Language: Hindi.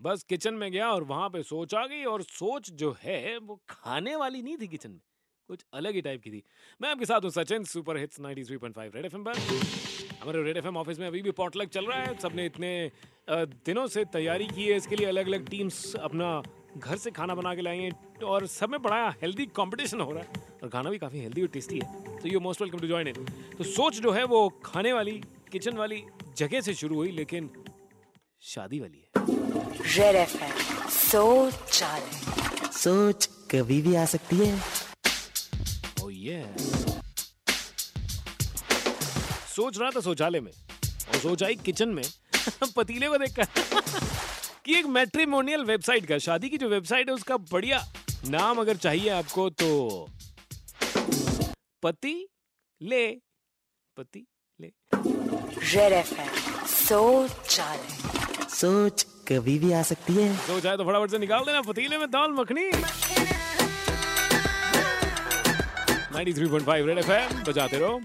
बस किचन में गया और वहाँ पे सोच आ गई और सोच जो है वो खाने वाली नहीं थी किचन में, कुछ अलग ही टाइप की थी। मैं आपके साथ हूँ Sachin super hits 93.5 red FM पर। हमारे रेड एफएम ऑफ़िस में अभी भी पॉटलक चल रहा है, सबने इतने दिनों से तैयारी की है, इसके लिए अलग अलग टीम्स अपना घर से खाना बना के हैं और सब में बड़ा हेल्दी कंपटीशन हो रहा है और खाना भी काफ़ी हेल्दी और टेस्टी है। तो you most welcome to join in तो सोच जो है वो खाने वाली किचन वाली जगह से शुरू हुई, लेकिन शादी वाली है। रेड एफएम सोच चाले सोच कभी भी आ सकती है। Oh yeah. सोच रहा था शौचालय में। और सोच आई किचन में। पतीले को देखकर। कि एक मैट्रिमोनियल वेबसाइट का शादी की जो वेबसाइट है उसका बढ़िया नाम अगर चाहिए आपको तो पति ले। पति ले। सोच चाले सोच कभी भी आ सकती है। तो चाहे तो फटाफट से निकाल देना पतीले में दाल मखनी। 93.5 रेड एफएम बजाते रहो।